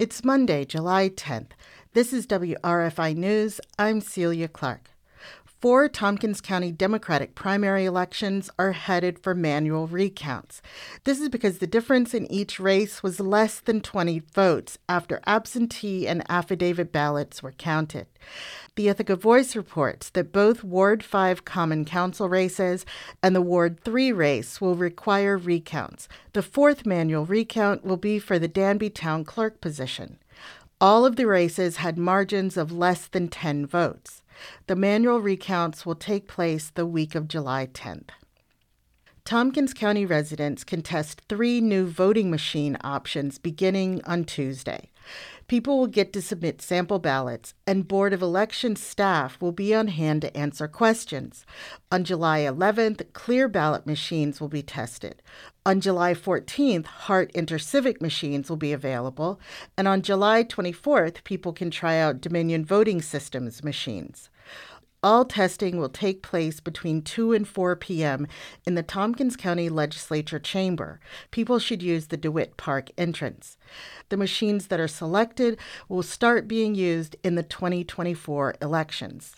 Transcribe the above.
It's Monday, July 10th. This is WRFI News. I'm Celia Clark. Four Tompkins County Democratic primary elections are headed for manual recounts. This is because the difference in each race was less than 20 votes after absentee and affidavit ballots were counted. The Ithaca Voice reports that both Ward 5 Common Council races and the Ward 3 race will require recounts. The fourth manual recount will be for the Danby Town Clerk position. All of the races had margins of less than 10 votes. The manual recounts will take place the week of July 10th. Tompkins County residents can test three new voting machine options beginning on Tuesday. People will get to submit sample ballots, and Board of Elections staff will be on hand to answer questions. On July 11th, Clear Ballot machines will be tested. On July 14th, Hart InterCivic machines will be available, and on July 24th, people can try out Dominion Voting Systems machines. All testing will take place between 2 and 4 p.m. in the Tompkins County Legislature chamber. People should use the DeWitt Park entrance. The machines that are selected will start being used in the 2024 elections.